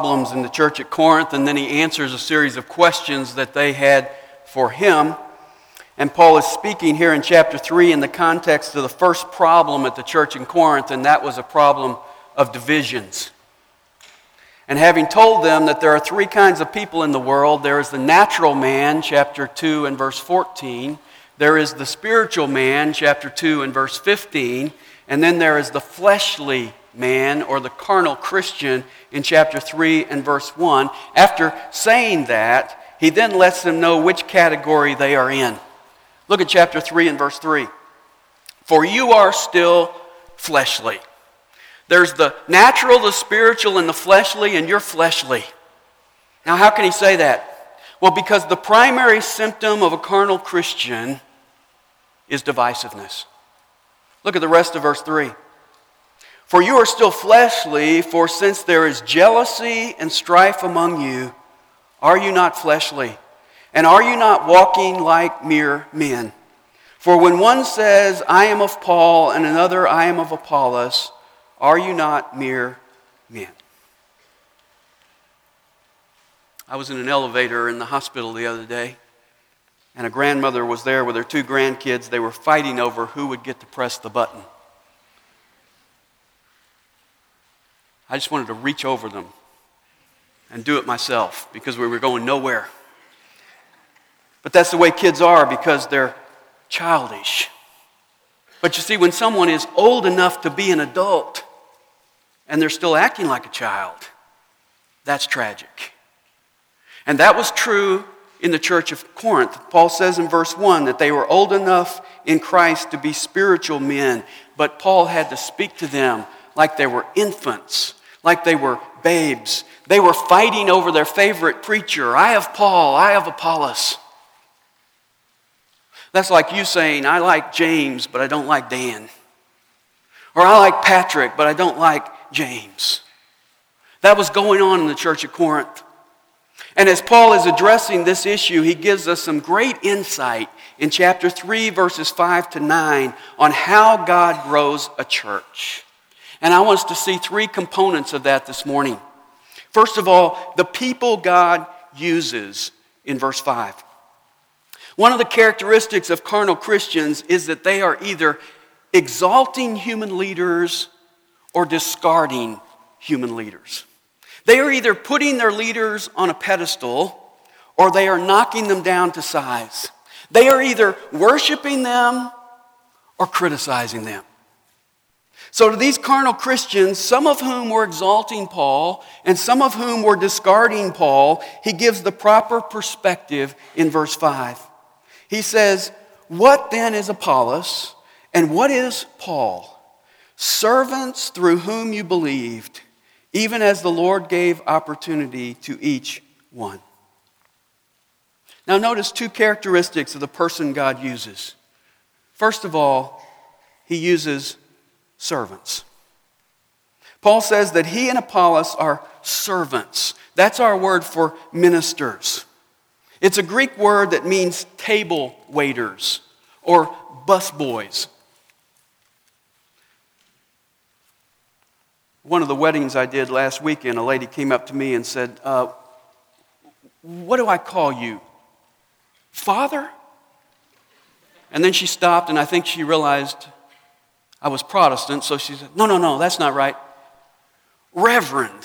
problems in the church at Corinth, and then he answers a series of questions that they had for him. And Paul is speaking here in chapter 3 in the context of the first problem at the church in Corinth, and that was a problem of divisions. And having told them that there are three kinds of people in the world there is the natural man, chapter 2 and verse 14, there is the spiritual man, chapter 2 and verse 15, and then there is the fleshly man or the carnal Christian in chapter 3 and verse 1. After saying that, he then lets them know which category they are in. Look at chapter 3 and verse 3. For you are still fleshly. There's the natural, the spiritual, and the fleshly, and you're fleshly. Now, how can he say that? Well, because the primary symptom of a carnal Christian is divisiveness. Look at the rest of verse 3. For you are still fleshly, for since there is jealousy and strife among you, are you not fleshly? And are you not walking like mere men? For when one says, I am of Paul, and another, I am of Apollos, are you not mere men? I was in an elevator in the hospital the other day, and a grandmother was there with her two grandkids. They were fighting over who would get to press the button. I just wanted to reach over them and do it myself because we were going nowhere. But that's the way kids are because they're childish. But you see, when someone is old enough to be an adult and they're still acting like a child, that's tragic. And that was true in the church of Corinth. Paul says in verse 1 that they were old enough in Christ to be spiritual men, but Paul had to speak to them like they were infants like they were babes. They were fighting over their favorite preacher. I have Paul, I have Apollos. That's like you saying, I like James, but I don't like Dan. Or I like Patrick, but I don't like James. That was going on in the church of Corinth. And as Paul is addressing this issue, he gives us some great insight in chapter 3, verses 5 to 9, on how God grows a church. And I want us to see three components of that this morning. First of all, the people God uses in verse 5. One of the characteristics of carnal Christians is that they are either exalting human leaders or discarding human leaders. They are either putting their leaders on a pedestal or they are knocking them down to size. They are either worshiping them or criticizing them. So, to these carnal Christians, some of whom were exalting Paul and some of whom were discarding Paul, he gives the proper perspective in verse 5. He says, What then is Apollos and what is Paul? Servants through whom you believed, even as the Lord gave opportunity to each one. Now, notice two characteristics of the person God uses. First of all, he uses servants. Paul says that he and Apollos are servants. That's our word for ministers. It's a Greek word that means table waiters or busboys. One of the weddings I did last weekend, a lady came up to me and said, uh, What do I call you? Father? And then she stopped, and I think she realized I was Protestant, so she said, No, no, no, that's not right. Reverend.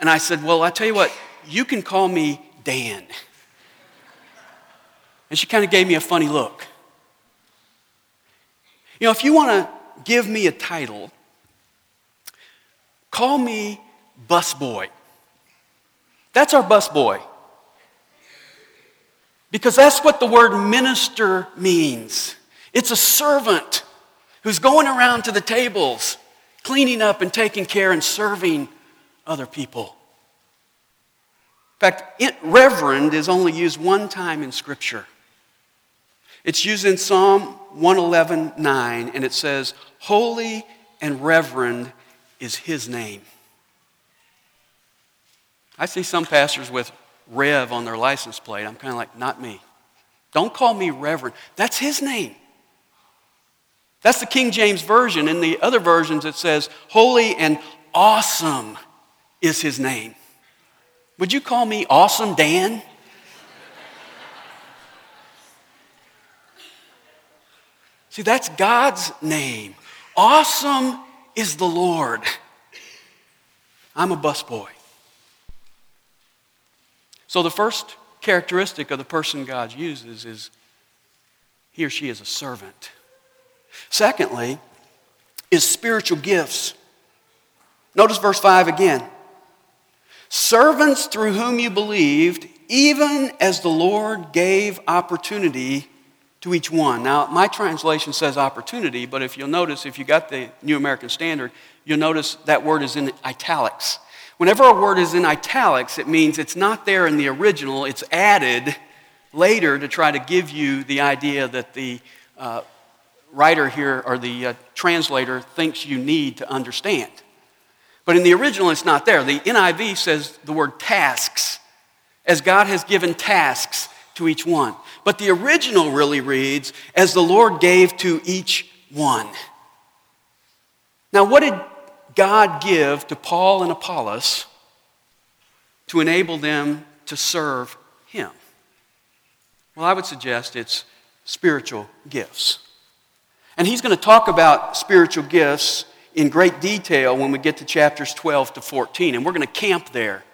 And I said, Well, I tell you what, you can call me Dan. And she kind of gave me a funny look. You know, if you want to give me a title, call me busboy. That's our busboy. Because that's what the word minister means. It's a servant who's going around to the tables, cleaning up and taking care and serving other people. In fact, reverend is only used one time in Scripture. It's used in Psalm 111 9, and it says, Holy and reverend is his name. I see some pastors with Rev on their license plate. I'm kind of like, not me. Don't call me Reverend. That's his name. That's the King James Version. In the other versions, it says, Holy and awesome is his name. Would you call me Awesome Dan? See, that's God's name. Awesome is the Lord. I'm a busboy. So the first characteristic of the person God uses is he or she is a servant. Secondly, is spiritual gifts. Notice verse 5 again. Servants through whom you believed, even as the Lord gave opportunity to each one. Now, my translation says opportunity, but if you'll notice, if you got the New American Standard, you'll notice that word is in italics. Whenever a word is in italics, it means it's not there in the original, it's added later to try to give you the idea that the uh, writer here or the uh, translator thinks you need to understand. But in the original, it's not there. The NIV says the word tasks, as God has given tasks to each one. But the original really reads, as the Lord gave to each one. Now, what did God give to Paul and Apollos to enable them to serve Him? Well, I would suggest it's spiritual gifts. And he's going to talk about spiritual gifts in great detail when we get to chapters 12 to 14. And we're going to camp there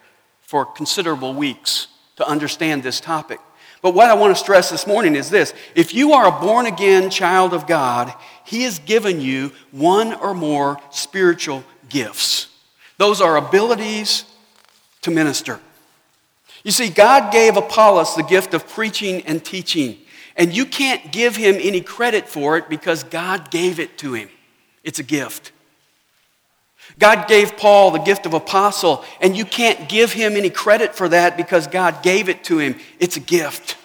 for considerable weeks to understand this topic. But what I want to stress this morning is this if you are a born again child of God, He has given you one or more spiritual gifts. Those are abilities to minister. You see, God gave Apollos the gift of preaching and teaching, and you can't give him any credit for it because God gave it to him. It's a gift. God gave Paul the gift of apostle, and you can't give him any credit for that because God gave it to him. It's a gift.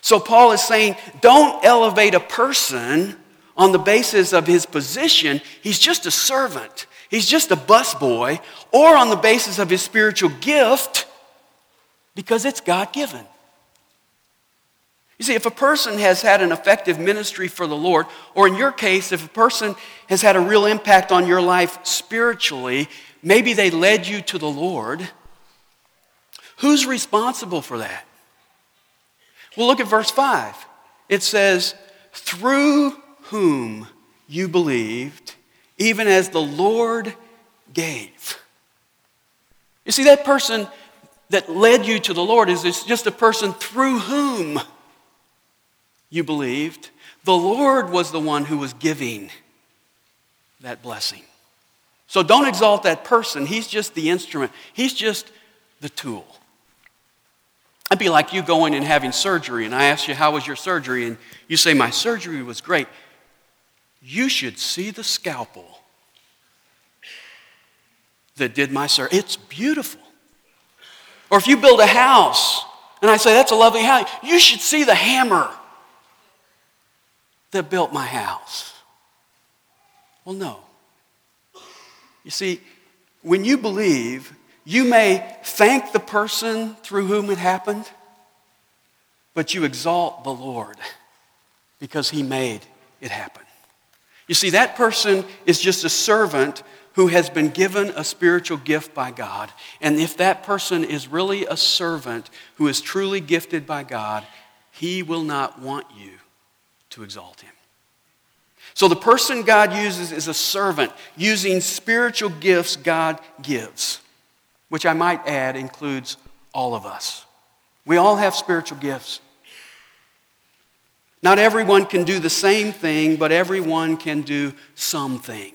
So Paul is saying, don't elevate a person on the basis of his position. He's just a servant, he's just a busboy, or on the basis of his spiritual gift because it's God given. You see, if a person has had an effective ministry for the Lord, or in your case, if a person has had a real impact on your life spiritually, maybe they led you to the Lord, who's responsible for that? Well, look at verse 5. It says, Through whom you believed, even as the Lord gave. You see, that person that led you to the Lord is just a person through whom you believed. The Lord was the one who was giving that blessing. So don't exalt that person. He's just the instrument, he's just the tool. I'd be like you going and having surgery, and I ask you, How was your surgery? And you say, My surgery was great. You should see the scalpel that did my surgery. It's beautiful. Or if you build a house, and I say, That's a lovely house, you should see the hammer that built my house. Well, no. You see, when you believe, you may thank the person through whom it happened, but you exalt the Lord because he made it happen. You see, that person is just a servant who has been given a spiritual gift by God. And if that person is really a servant who is truly gifted by God, he will not want you to exalt him. So the person God uses is a servant using spiritual gifts God gives, which I might add includes all of us. We all have spiritual gifts. Not everyone can do the same thing, but everyone can do something.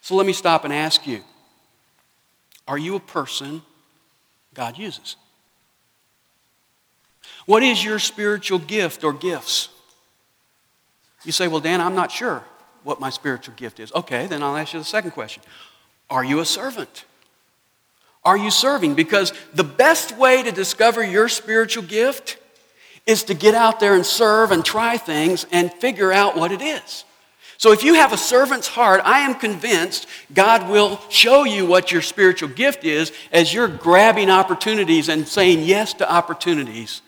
So let me stop and ask you Are you a person God uses? What is your spiritual gift or gifts? You say, Well, Dan, I'm not sure what my spiritual gift is. Okay, then I'll ask you the second question Are you a servant? Are you serving? Because the best way to discover your spiritual gift is to get out there and serve and try things and figure out what it is. So if you have a servant's heart, I am convinced God will show you what your spiritual gift is as you're grabbing opportunities and saying yes to opportunities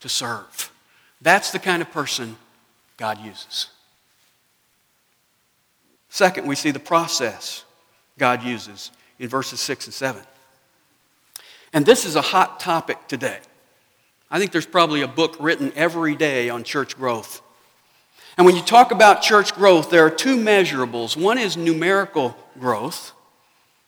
to serve. That's the kind of person God uses. Second, we see the process. God uses in verses 6 and 7. And this is a hot topic today. I think there's probably a book written every day on church growth. And when you talk about church growth, there are two measurables. One is numerical growth,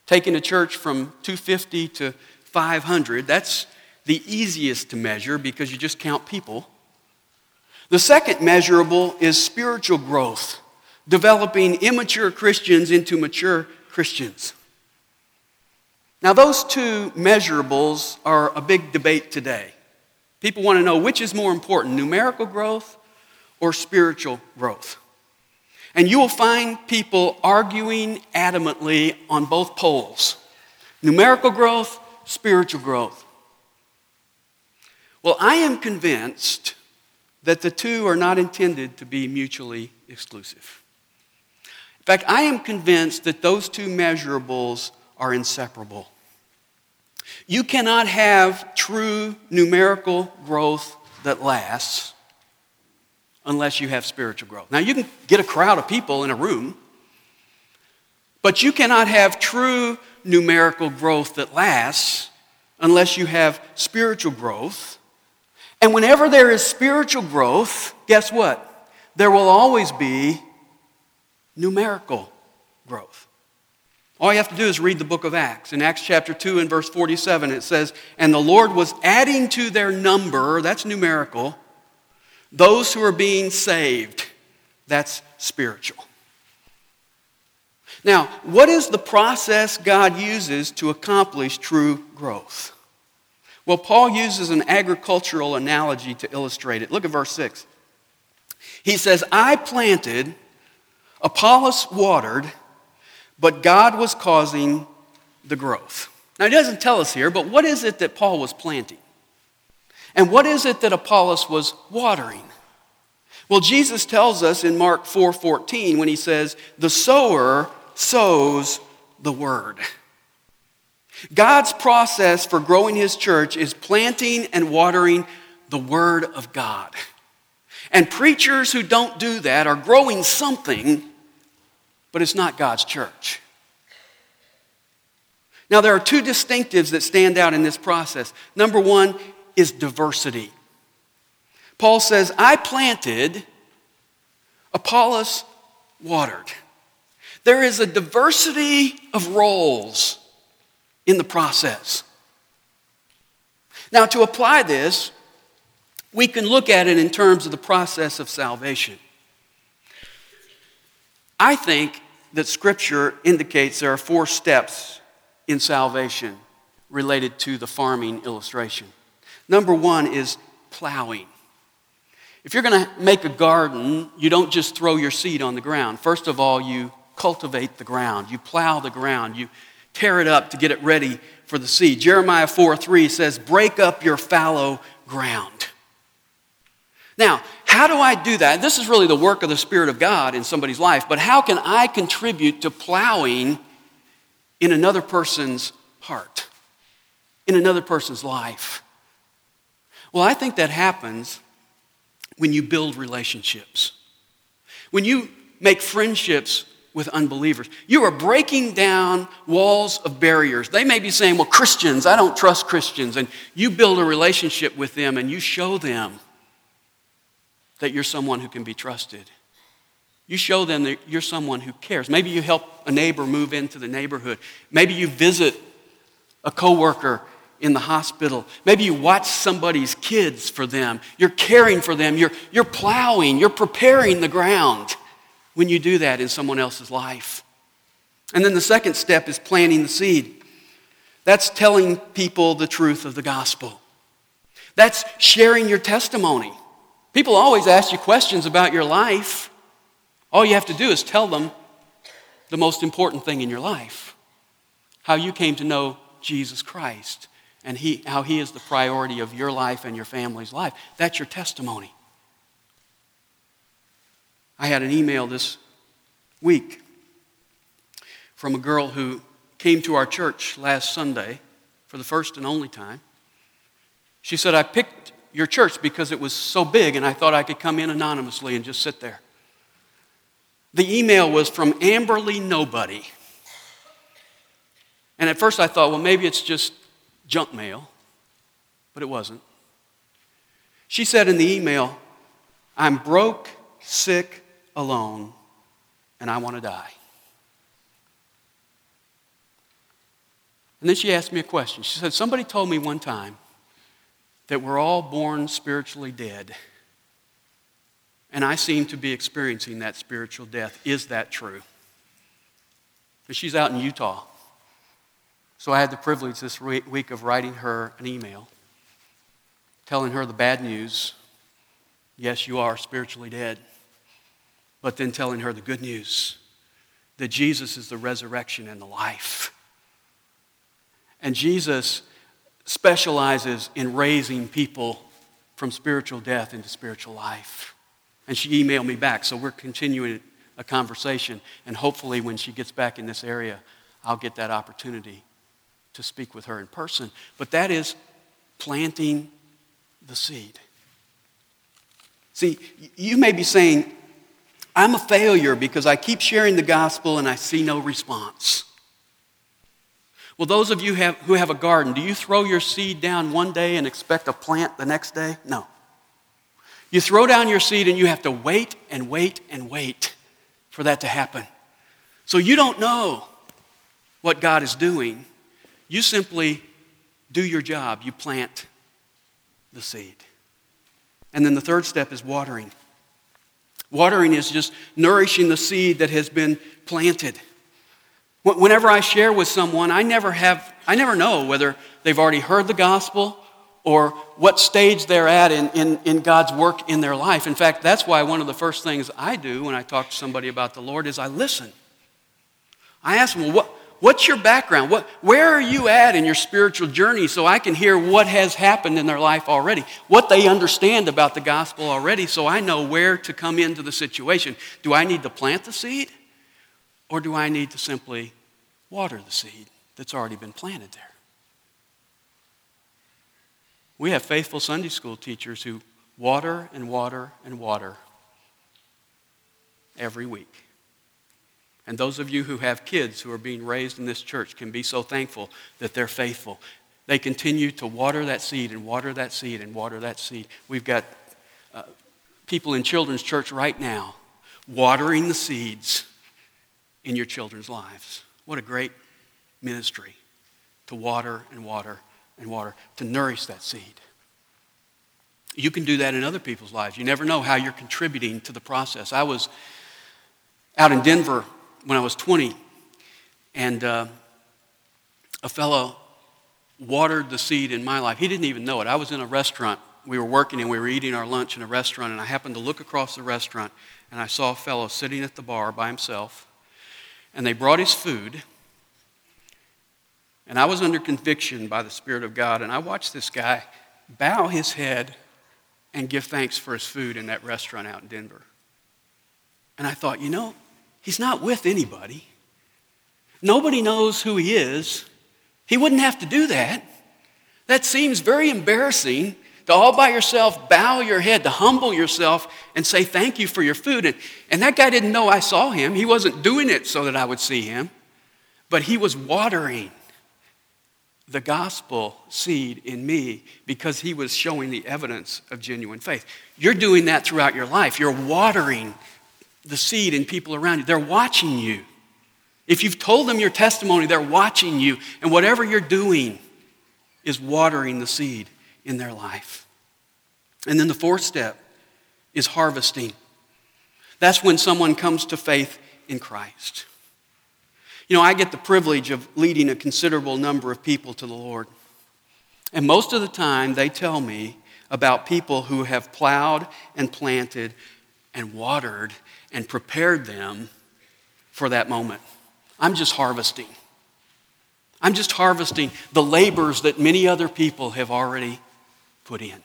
taking a church from 250 to 500. That's the easiest to measure because you just count people. The second measurable is spiritual growth, developing immature Christians into mature Christians. Now, those two measurables are a big debate today. People want to know which is more important, numerical growth or spiritual growth. And you will find people arguing adamantly on both poles numerical growth, spiritual growth. Well, I am convinced that the two are not intended to be mutually exclusive. In fact, I am convinced that those two measurables are inseparable. You cannot have true numerical growth that lasts unless you have spiritual growth. Now, you can get a crowd of people in a room, but you cannot have true numerical growth that lasts unless you have spiritual growth. And whenever there is spiritual growth, guess what? There will always be numerical growth. All you have to do is read the book of Acts. In Acts chapter 2 and verse 47, it says, And the Lord was adding to their number, that's numerical, those who are being saved, that's spiritual. Now, what is the process God uses to accomplish true growth? Well, Paul uses an agricultural analogy to illustrate it. Look at verse 6. He says, I planted, Apollos watered, but God was causing the growth. Now, he doesn't tell us here, but what is it that Paul was planting? And what is it that Apollos was watering? Well, Jesus tells us in Mark 4:14 when he says, "The sower sows the word." God's process for growing his church is planting and watering the word of God. And preachers who don't do that are growing something, but it's not God's church. Now, there are two distinctives that stand out in this process. Number one is diversity. Paul says, I planted, Apollos watered. There is a diversity of roles in the process. Now, to apply this, we can look at it in terms of the process of salvation. I think that Scripture indicates there are four steps in salvation related to the farming illustration. Number one is plowing. If you're going to make a garden, you don't just throw your seed on the ground. First of all, you cultivate the ground, you plow the ground, you tear it up to get it ready for the seed. Jeremiah 4 3 says, Break up your fallow ground. Now, how do I do that? This is really the work of the Spirit of God in somebody's life, but how can I contribute to plowing in another person's heart, in another person's life? Well, I think that happens when you build relationships. When you make friendships with unbelievers. You are breaking down walls of barriers. They may be saying, Well, Christians, I don't trust Christians. And you build a relationship with them and you show them that you're someone who can be trusted. You show them that you're someone who cares. Maybe you help a neighbor move into the neighborhood. Maybe you visit a coworker in the hospital. Maybe you watch somebody's kids for them. You're caring for them. You're, you're plowing. You're preparing the ground when you do that in someone else's life. And then the second step is planting the seed. That's telling people the truth of the gospel. That's sharing your testimony. People always ask you questions about your life. All you have to do is tell them the most important thing in your life how you came to know Jesus Christ and he, how he is the priority of your life and your family's life. That's your testimony. I had an email this week from a girl who came to our church last Sunday for the first and only time. She said, I picked your church because it was so big and I thought I could come in anonymously and just sit there. The email was from Amberly Nobody. And at first I thought, well, maybe it's just junk mail, but it wasn't. She said in the email, I'm broke, sick, alone, and I want to die. And then she asked me a question. She said, Somebody told me one time that we're all born spiritually dead. And I seem to be experiencing that spiritual death. Is that true? And she's out in Utah. So I had the privilege this week of writing her an email telling her the bad news. Yes, you are spiritually dead. But then telling her the good news that Jesus is the resurrection and the life. And Jesus specializes in raising people from spiritual death into spiritual life. And she emailed me back, so we're continuing a conversation. And hopefully, when she gets back in this area, I'll get that opportunity to speak with her in person. But that is planting the seed. See, you may be saying, I'm a failure because I keep sharing the gospel and I see no response. Well, those of you have, who have a garden, do you throw your seed down one day and expect a plant the next day? No. You throw down your seed and you have to wait and wait and wait for that to happen. So you don't know what God is doing you simply do your job. You plant the seed. And then the third step is watering. Watering is just nourishing the seed that has been planted. Whenever I share with someone, I never have, I never know whether they've already heard the gospel or what stage they're at in, in, in God's work in their life. In fact, that's why one of the first things I do when I talk to somebody about the Lord is I listen. I ask them, well, what, What's your background? What, where are you at in your spiritual journey so I can hear what has happened in their life already? What they understand about the gospel already so I know where to come into the situation. Do I need to plant the seed or do I need to simply water the seed that's already been planted there? We have faithful Sunday school teachers who water and water and water every week. And those of you who have kids who are being raised in this church can be so thankful that they're faithful. They continue to water that seed and water that seed and water that seed. We've got uh, people in children's church right now watering the seeds in your children's lives. What a great ministry to water and water and water, to nourish that seed. You can do that in other people's lives. You never know how you're contributing to the process. I was out in Denver when I was 20, and uh, a fellow watered the seed in my life. He didn't even know it. I was in a restaurant. We were working and we were eating our lunch in a restaurant, and I happened to look across the restaurant and I saw a fellow sitting at the bar by himself, and they brought his food. And I was under conviction by the Spirit of God, and I watched this guy bow his head and give thanks for his food in that restaurant out in Denver. And I thought, you know, He's not with anybody. Nobody knows who he is. He wouldn't have to do that. That seems very embarrassing to all by yourself bow your head, to humble yourself and say thank you for your food. And, and that guy didn't know I saw him. He wasn't doing it so that I would see him, but he was watering the gospel seed in me because he was showing the evidence of genuine faith. You're doing that throughout your life. You're watering the seed in people around you. They're watching you. If you've told them your testimony, they're watching you. And whatever you're doing is watering the seed in their life. And then the fourth step is harvesting. That's when someone comes to faith in Christ. You know, I get the privilege of leading a considerable number of people to the Lord. And most of the time, they tell me about people who have plowed and planted and watered and prepared them for that moment. I'm just harvesting. I'm just harvesting the labors that many other people have already put in.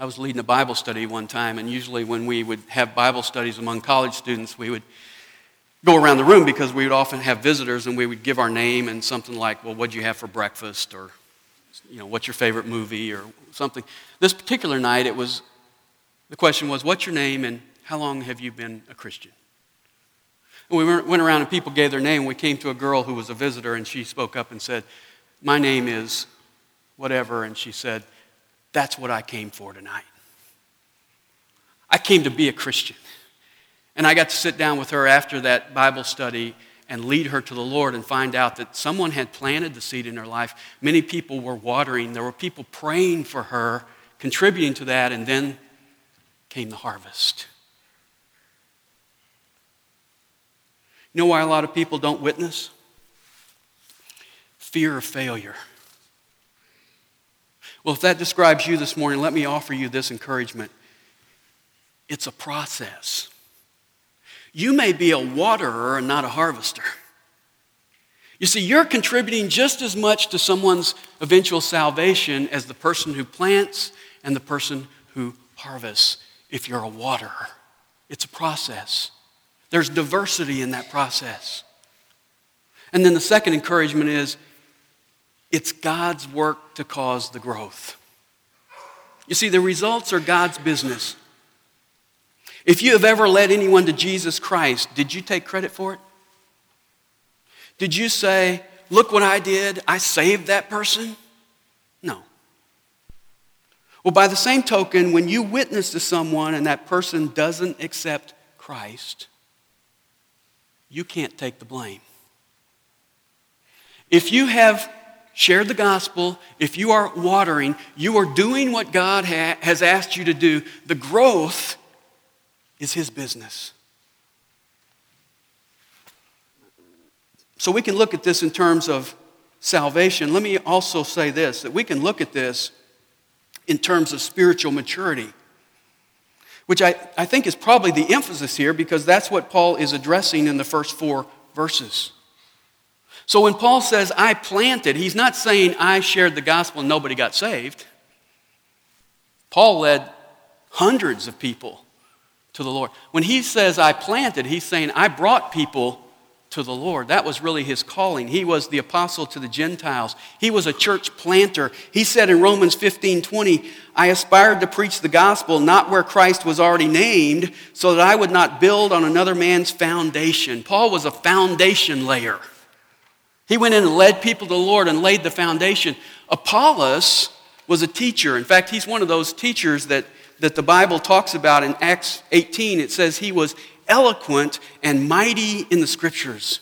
I was leading a Bible study one time, and usually when we would have Bible studies among college students, we would go around the room because we would often have visitors and we would give our name and something like, well, what'd you have for breakfast? Or, you know, what's your favorite movie? Or something. This particular night, it was the question was, What's your name and how long have you been a Christian? And we went around and people gave their name. We came to a girl who was a visitor and she spoke up and said, My name is whatever. And she said, That's what I came for tonight. I came to be a Christian. And I got to sit down with her after that Bible study and lead her to the Lord and find out that someone had planted the seed in her life. Many people were watering, there were people praying for her, contributing to that, and then came the harvest. You know why a lot of people don't witness? Fear of failure. Well, if that describes you this morning, let me offer you this encouragement. It's a process. You may be a waterer and not a harvester. You see, you're contributing just as much to someone's eventual salvation as the person who plants and the person who harvests if you're a water. It's a process. There's diversity in that process. And then the second encouragement is it's God's work to cause the growth. You see, the results are God's business. If you have ever led anyone to Jesus Christ, did you take credit for it? Did you say, Look what I did, I saved that person? Well, by the same token, when you witness to someone and that person doesn't accept Christ, you can't take the blame. If you have shared the gospel, if you are watering, you are doing what God ha- has asked you to do. The growth is His business. So we can look at this in terms of salvation. Let me also say this that we can look at this in terms of spiritual maturity which I, I think is probably the emphasis here because that's what Paul is addressing in the first four verses. So when Paul says, I planted, he's not saying I shared the gospel and nobody got saved. Paul led hundreds of people to the Lord. When he says, I planted, he's saying, I brought people to the Lord. That was really his calling. He was the apostle to the Gentiles. He was a church planter. He said in Romans 15 20, I aspired to preach the gospel not where Christ was already named, so that I would not build on another man's foundation. Paul was a foundation layer. He went in and led people to the Lord and laid the foundation. Apollos was a teacher. In fact, he's one of those teachers that, that the Bible talks about in Acts 18. It says he was eloquent and mighty in the scriptures.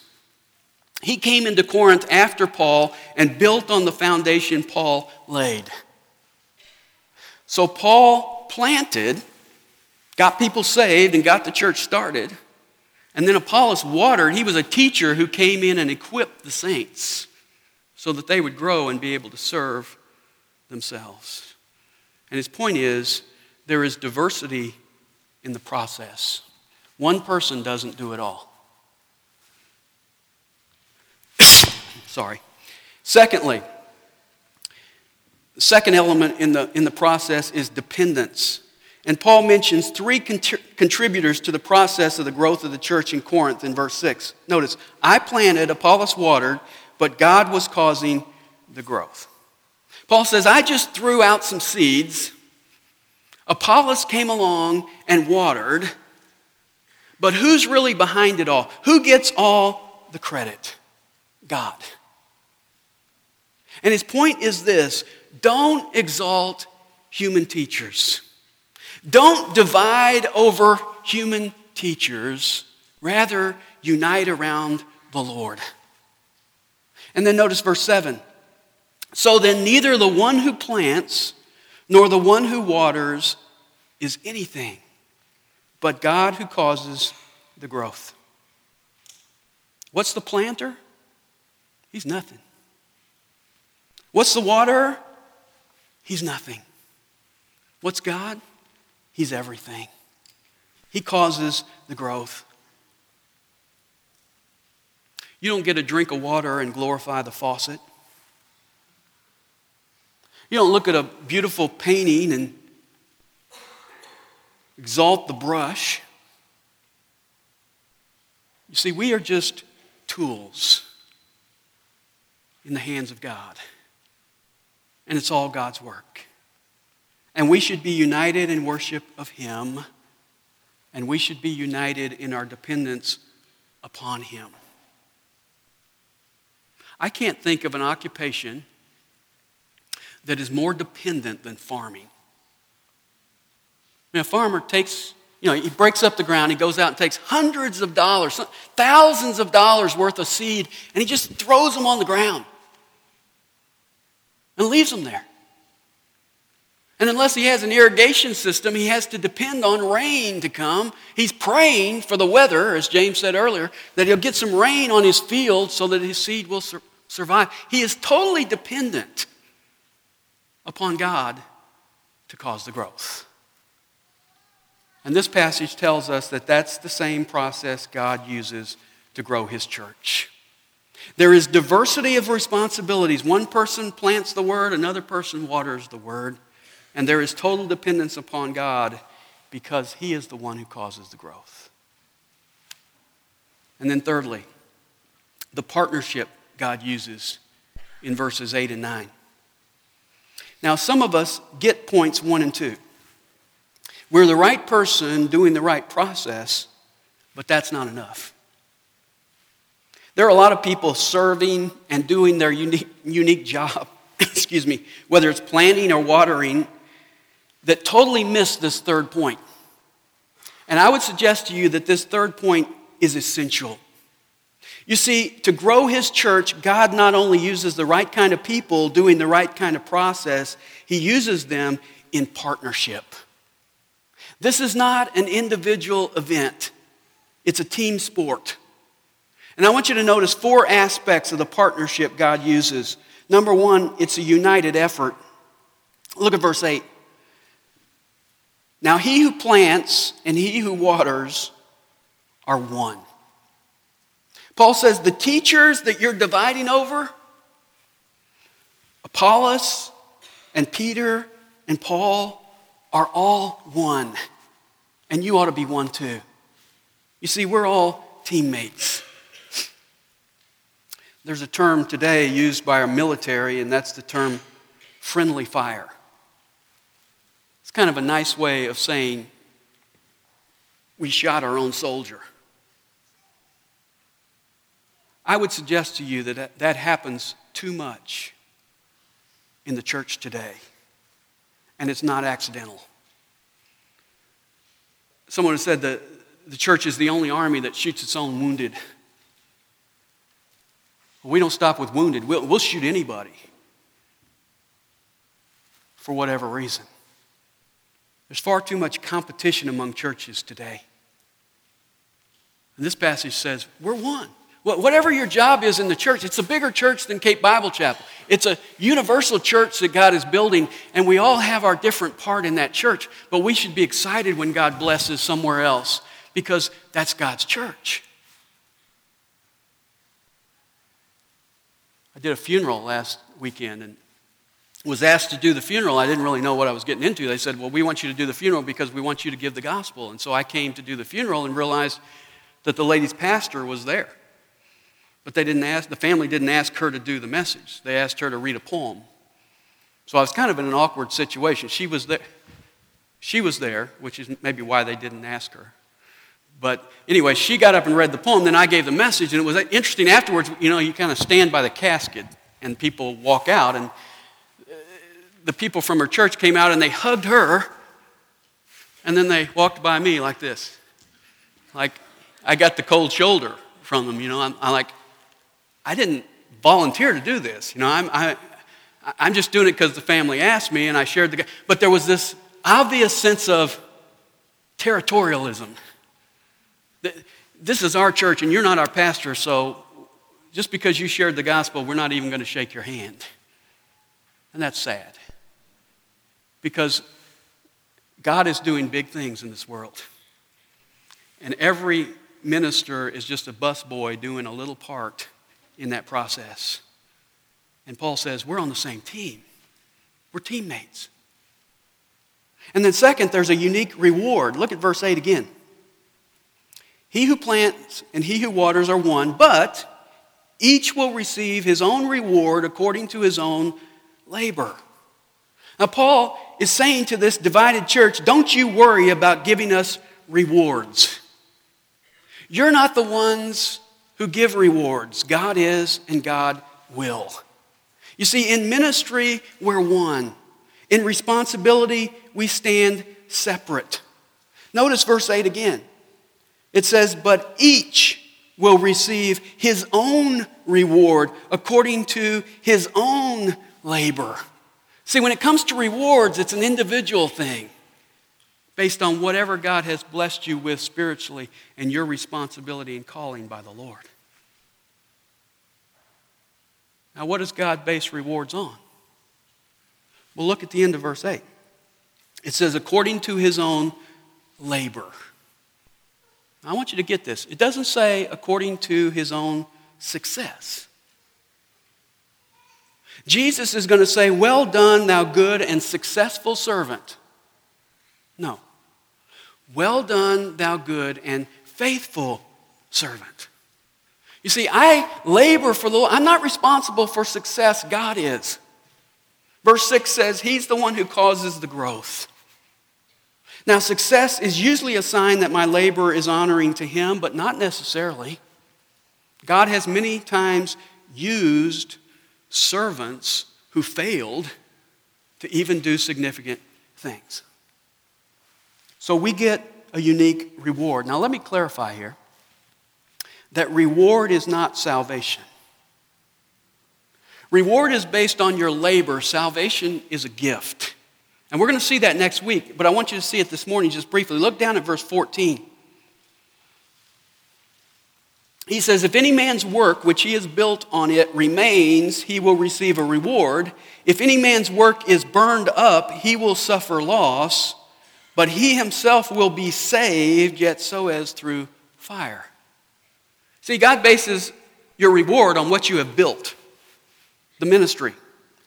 He came into Corinth after Paul and built on the foundation Paul laid. So Paul planted, got people saved, and got the church started. And then Apollos watered. He was a teacher who came in and equipped the saints so that they would grow and be able to serve themselves. And his point is there is diversity in the process. One person doesn't do it all. Sorry. Secondly, the second element in the, in the process is dependence. And Paul mentions three contributors to the process of the growth of the church in Corinth in verse 6. Notice, I planted, Apollos watered, but God was causing the growth. Paul says, I just threw out some seeds. Apollos came along and watered, but who's really behind it all? Who gets all the credit? God. And his point is this don't exalt human teachers, don't divide over human teachers, rather, unite around the Lord. And then notice verse 7. So then, neither the one who plants nor the one who waters is anything but God who causes the growth. What's the planter? He's nothing. What's the waterer? He's nothing. What's God? He's everything. He causes the growth. You don't get a drink of water and glorify the faucet. You don't look at a beautiful painting and exalt the brush. You see, we are just tools in the hands of God. And it's all God's work. And we should be united in worship of Him, and we should be united in our dependence upon him. I can't think of an occupation that is more dependent than farming. I mean, a farmer takes, you know, he breaks up the ground, he goes out and takes hundreds of dollars, thousands of dollars worth of seed, and he just throws them on the ground and leaves them there. And unless he has an irrigation system, he has to depend on rain to come. He's praying for the weather, as James said earlier, that he'll get some rain on his field so that his seed will sur- survive. He is totally dependent upon God to cause the growth. And this passage tells us that that's the same process God uses to grow his church. There is diversity of responsibilities. One person plants the word, another person waters the word. And there is total dependence upon God because He is the one who causes the growth. And then, thirdly, the partnership God uses in verses 8 and 9. Now, some of us get points 1 and 2. We're the right person doing the right process, but that's not enough. There are a lot of people serving and doing their unique, unique job, excuse me, whether it's planting or watering, that totally miss this third point. And I would suggest to you that this third point is essential. You see, to grow his church, God not only uses the right kind of people doing the right kind of process, he uses them in partnership. This is not an individual event, it's a team sport. And I want you to notice four aspects of the partnership God uses. Number one, it's a united effort. Look at verse 8. Now, he who plants and he who waters are one. Paul says the teachers that you're dividing over, Apollos and Peter and Paul, are all one. And you ought to be one too. You see, we're all teammates. There's a term today used by our military, and that's the term friendly fire. It's kind of a nice way of saying we shot our own soldier. I would suggest to you that that happens too much in the church today, and it's not accidental. Someone has said that the church is the only army that shoots its own wounded. we don't stop with wounded, we'll, we'll shoot anybody for whatever reason. There's far too much competition among churches today. And this passage says, we're one. Whatever your job is in the church, it's a bigger church than Cape Bible Chapel. It's a universal church that God is building, and we all have our different part in that church. But we should be excited when God blesses somewhere else because that's God's church. I did a funeral last weekend, and was asked to do the funeral, I didn't really know what I was getting into. They said, Well, we want you to do the funeral because we want you to give the gospel. And so I came to do the funeral and realized that the lady's pastor was there. But they didn't ask, the family didn't ask her to do the message. They asked her to read a poem. So I was kind of in an awkward situation. She was there. She was there, which is maybe why they didn't ask her. But anyway, she got up and read the poem. Then I gave the message, and it was interesting afterwards. You know, you kind of stand by the casket, and people walk out, and uh, the people from her church came out and they hugged her, and then they walked by me like this. Like I got the cold shoulder from them, you know. I'm, I'm like, I didn't volunteer to do this, you know. I'm, I, I'm just doing it because the family asked me and I shared the. But there was this obvious sense of territorialism. This is our church and you're not our pastor, so just because you shared the gospel, we're not even going to shake your hand. And that's sad because God is doing big things in this world. And every minister is just a busboy doing a little part in that process. And Paul says, We're on the same team, we're teammates. And then, second, there's a unique reward. Look at verse 8 again. He who plants and he who waters are one, but each will receive his own reward according to his own labor. Now, Paul is saying to this divided church, don't you worry about giving us rewards. You're not the ones who give rewards. God is and God will. You see, in ministry, we're one. In responsibility, we stand separate. Notice verse 8 again. It says, But each will receive his own reward according to his own labor. See, when it comes to rewards, it's an individual thing based on whatever God has blessed you with spiritually and your responsibility and calling by the Lord. Now, what does God base rewards on? Well, look at the end of verse 8. It says, according to his own labor. I want you to get this. It doesn't say according to his own success. Jesus is going to say, Well done, thou good and successful servant. No. Well done, thou good and faithful servant. You see, I labor for the Lord. I'm not responsible for success, God is. Verse 6 says, He's the one who causes the growth. Now, success is usually a sign that my labor is honoring to Him, but not necessarily. God has many times used servants who failed to even do significant things. So we get a unique reward. Now, let me clarify here that reward is not salvation. Reward is based on your labor, salvation is a gift. And we're going to see that next week, but I want you to see it this morning just briefly. Look down at verse 14. He says, If any man's work which he has built on it remains, he will receive a reward. If any man's work is burned up, he will suffer loss, but he himself will be saved, yet so as through fire. See, God bases your reward on what you have built the ministry.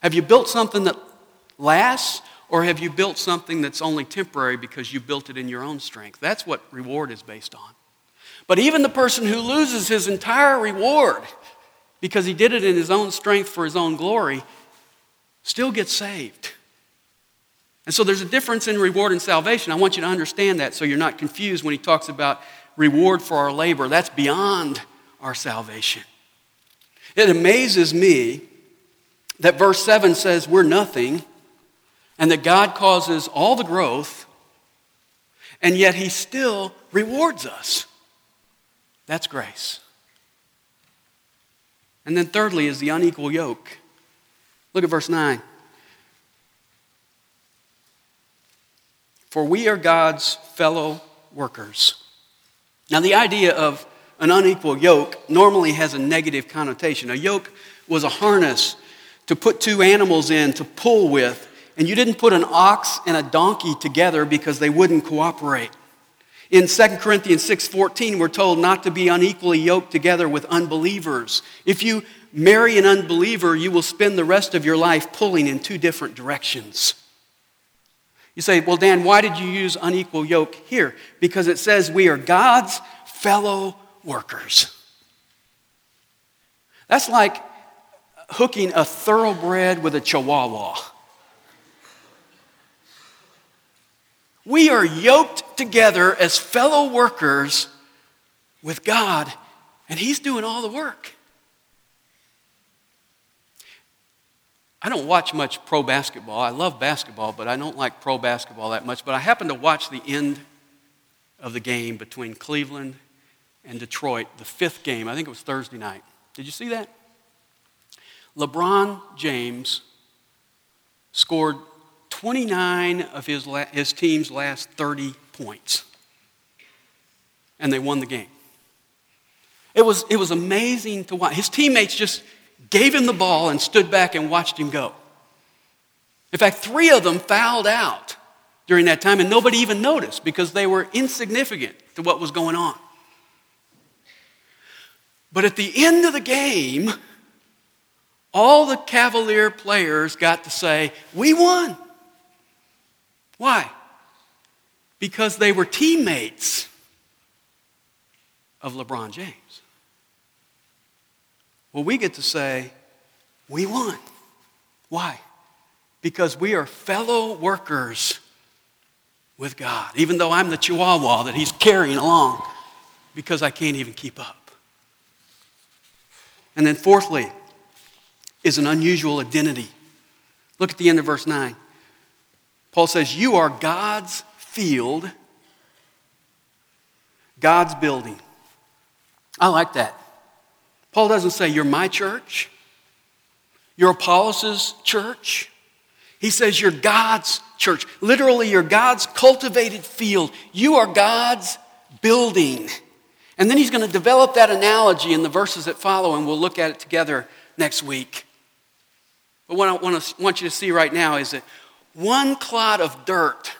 Have you built something that lasts? Or have you built something that's only temporary because you built it in your own strength? That's what reward is based on. But even the person who loses his entire reward because he did it in his own strength for his own glory still gets saved. And so there's a difference in reward and salvation. I want you to understand that so you're not confused when he talks about reward for our labor. That's beyond our salvation. It amazes me that verse 7 says we're nothing and that God causes all the growth, and yet He still rewards us. That's grace. And then, thirdly, is the unequal yoke. Look at verse 9. For we are God's fellow workers. Now, the idea of an unequal yoke normally has a negative connotation. A yoke was a harness to put two animals in to pull with and you didn't put an ox and a donkey together because they wouldn't cooperate. In 2 Corinthians 6:14 we're told not to be unequally yoked together with unbelievers. If you marry an unbeliever, you will spend the rest of your life pulling in two different directions. You say, "Well, Dan, why did you use unequal yoke here?" Because it says we are God's fellow workers. That's like hooking a thoroughbred with a chihuahua. We are yoked together as fellow workers with God, and He's doing all the work. I don't watch much pro basketball. I love basketball, but I don't like pro basketball that much. But I happened to watch the end of the game between Cleveland and Detroit, the fifth game. I think it was Thursday night. Did you see that? LeBron James scored 29 of his, la- his team's last 30 points. And they won the game. It was, it was amazing to watch. His teammates just gave him the ball and stood back and watched him go. In fact, three of them fouled out during that time, and nobody even noticed because they were insignificant to what was going on. But at the end of the game, all the Cavalier players got to say, We won. Why? Because they were teammates of LeBron James. Well, we get to say, we won. Why? Because we are fellow workers with God. Even though I'm the chihuahua that he's carrying along, because I can't even keep up. And then, fourthly, is an unusual identity. Look at the end of verse 9. Paul says, You are God's field, God's building. I like that. Paul doesn't say, You're my church, you're Apollos' church. He says, You're God's church. Literally, you're God's cultivated field. You are God's building. And then he's going to develop that analogy in the verses that follow, and we'll look at it together next week. But what I want, to, want you to see right now is that one clod of dirt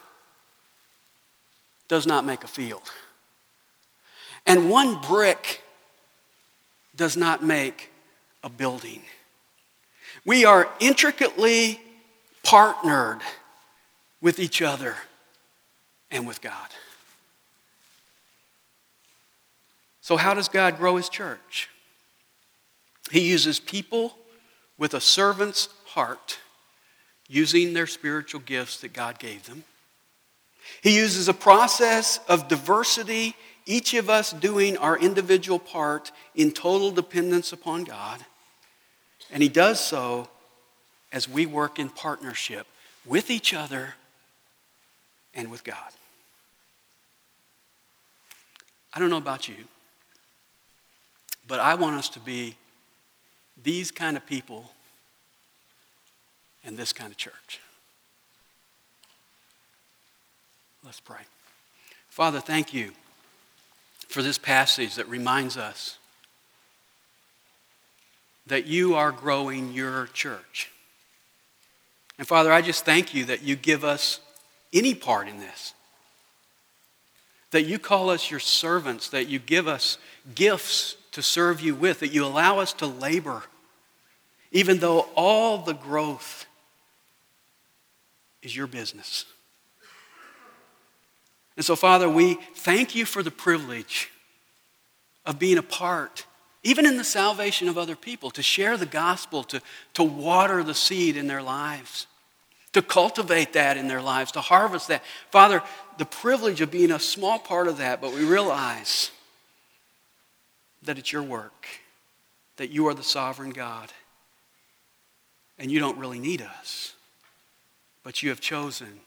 does not make a field, and one brick does not make a building. We are intricately partnered with each other and with God. So, how does God grow his church? He uses people with a servant's heart, using their spiritual gifts that God gave them. He uses a process of diversity, each of us doing our individual part in total dependence upon God. And He does so as we work in partnership with each other and with God. I don't know about you. But I want us to be these kind of people in this kind of church. Let's pray. Father, thank you for this passage that reminds us that you are growing your church. And Father, I just thank you that you give us any part in this. That you call us your servants, that you give us gifts to serve you with, that you allow us to labor, even though all the growth is your business. And so, Father, we thank you for the privilege of being a part, even in the salvation of other people, to share the gospel, to, to water the seed in their lives, to cultivate that in their lives, to harvest that. Father, the privilege of being a small part of that, but we realize that it's your work, that you are the sovereign God, and you don't really need us, but you have chosen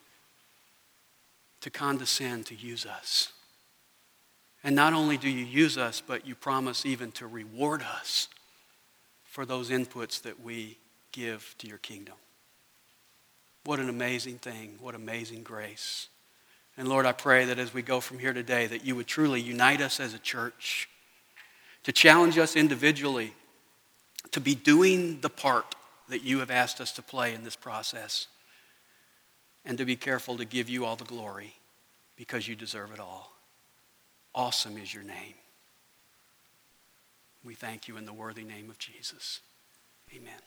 to condescend to use us. And not only do you use us, but you promise even to reward us for those inputs that we give to your kingdom. What an amazing thing. What amazing grace. And Lord, I pray that as we go from here today, that you would truly unite us as a church to challenge us individually to be doing the part that you have asked us to play in this process, and to be careful to give you all the glory because you deserve it all. Awesome is your name. We thank you in the worthy name of Jesus. Amen.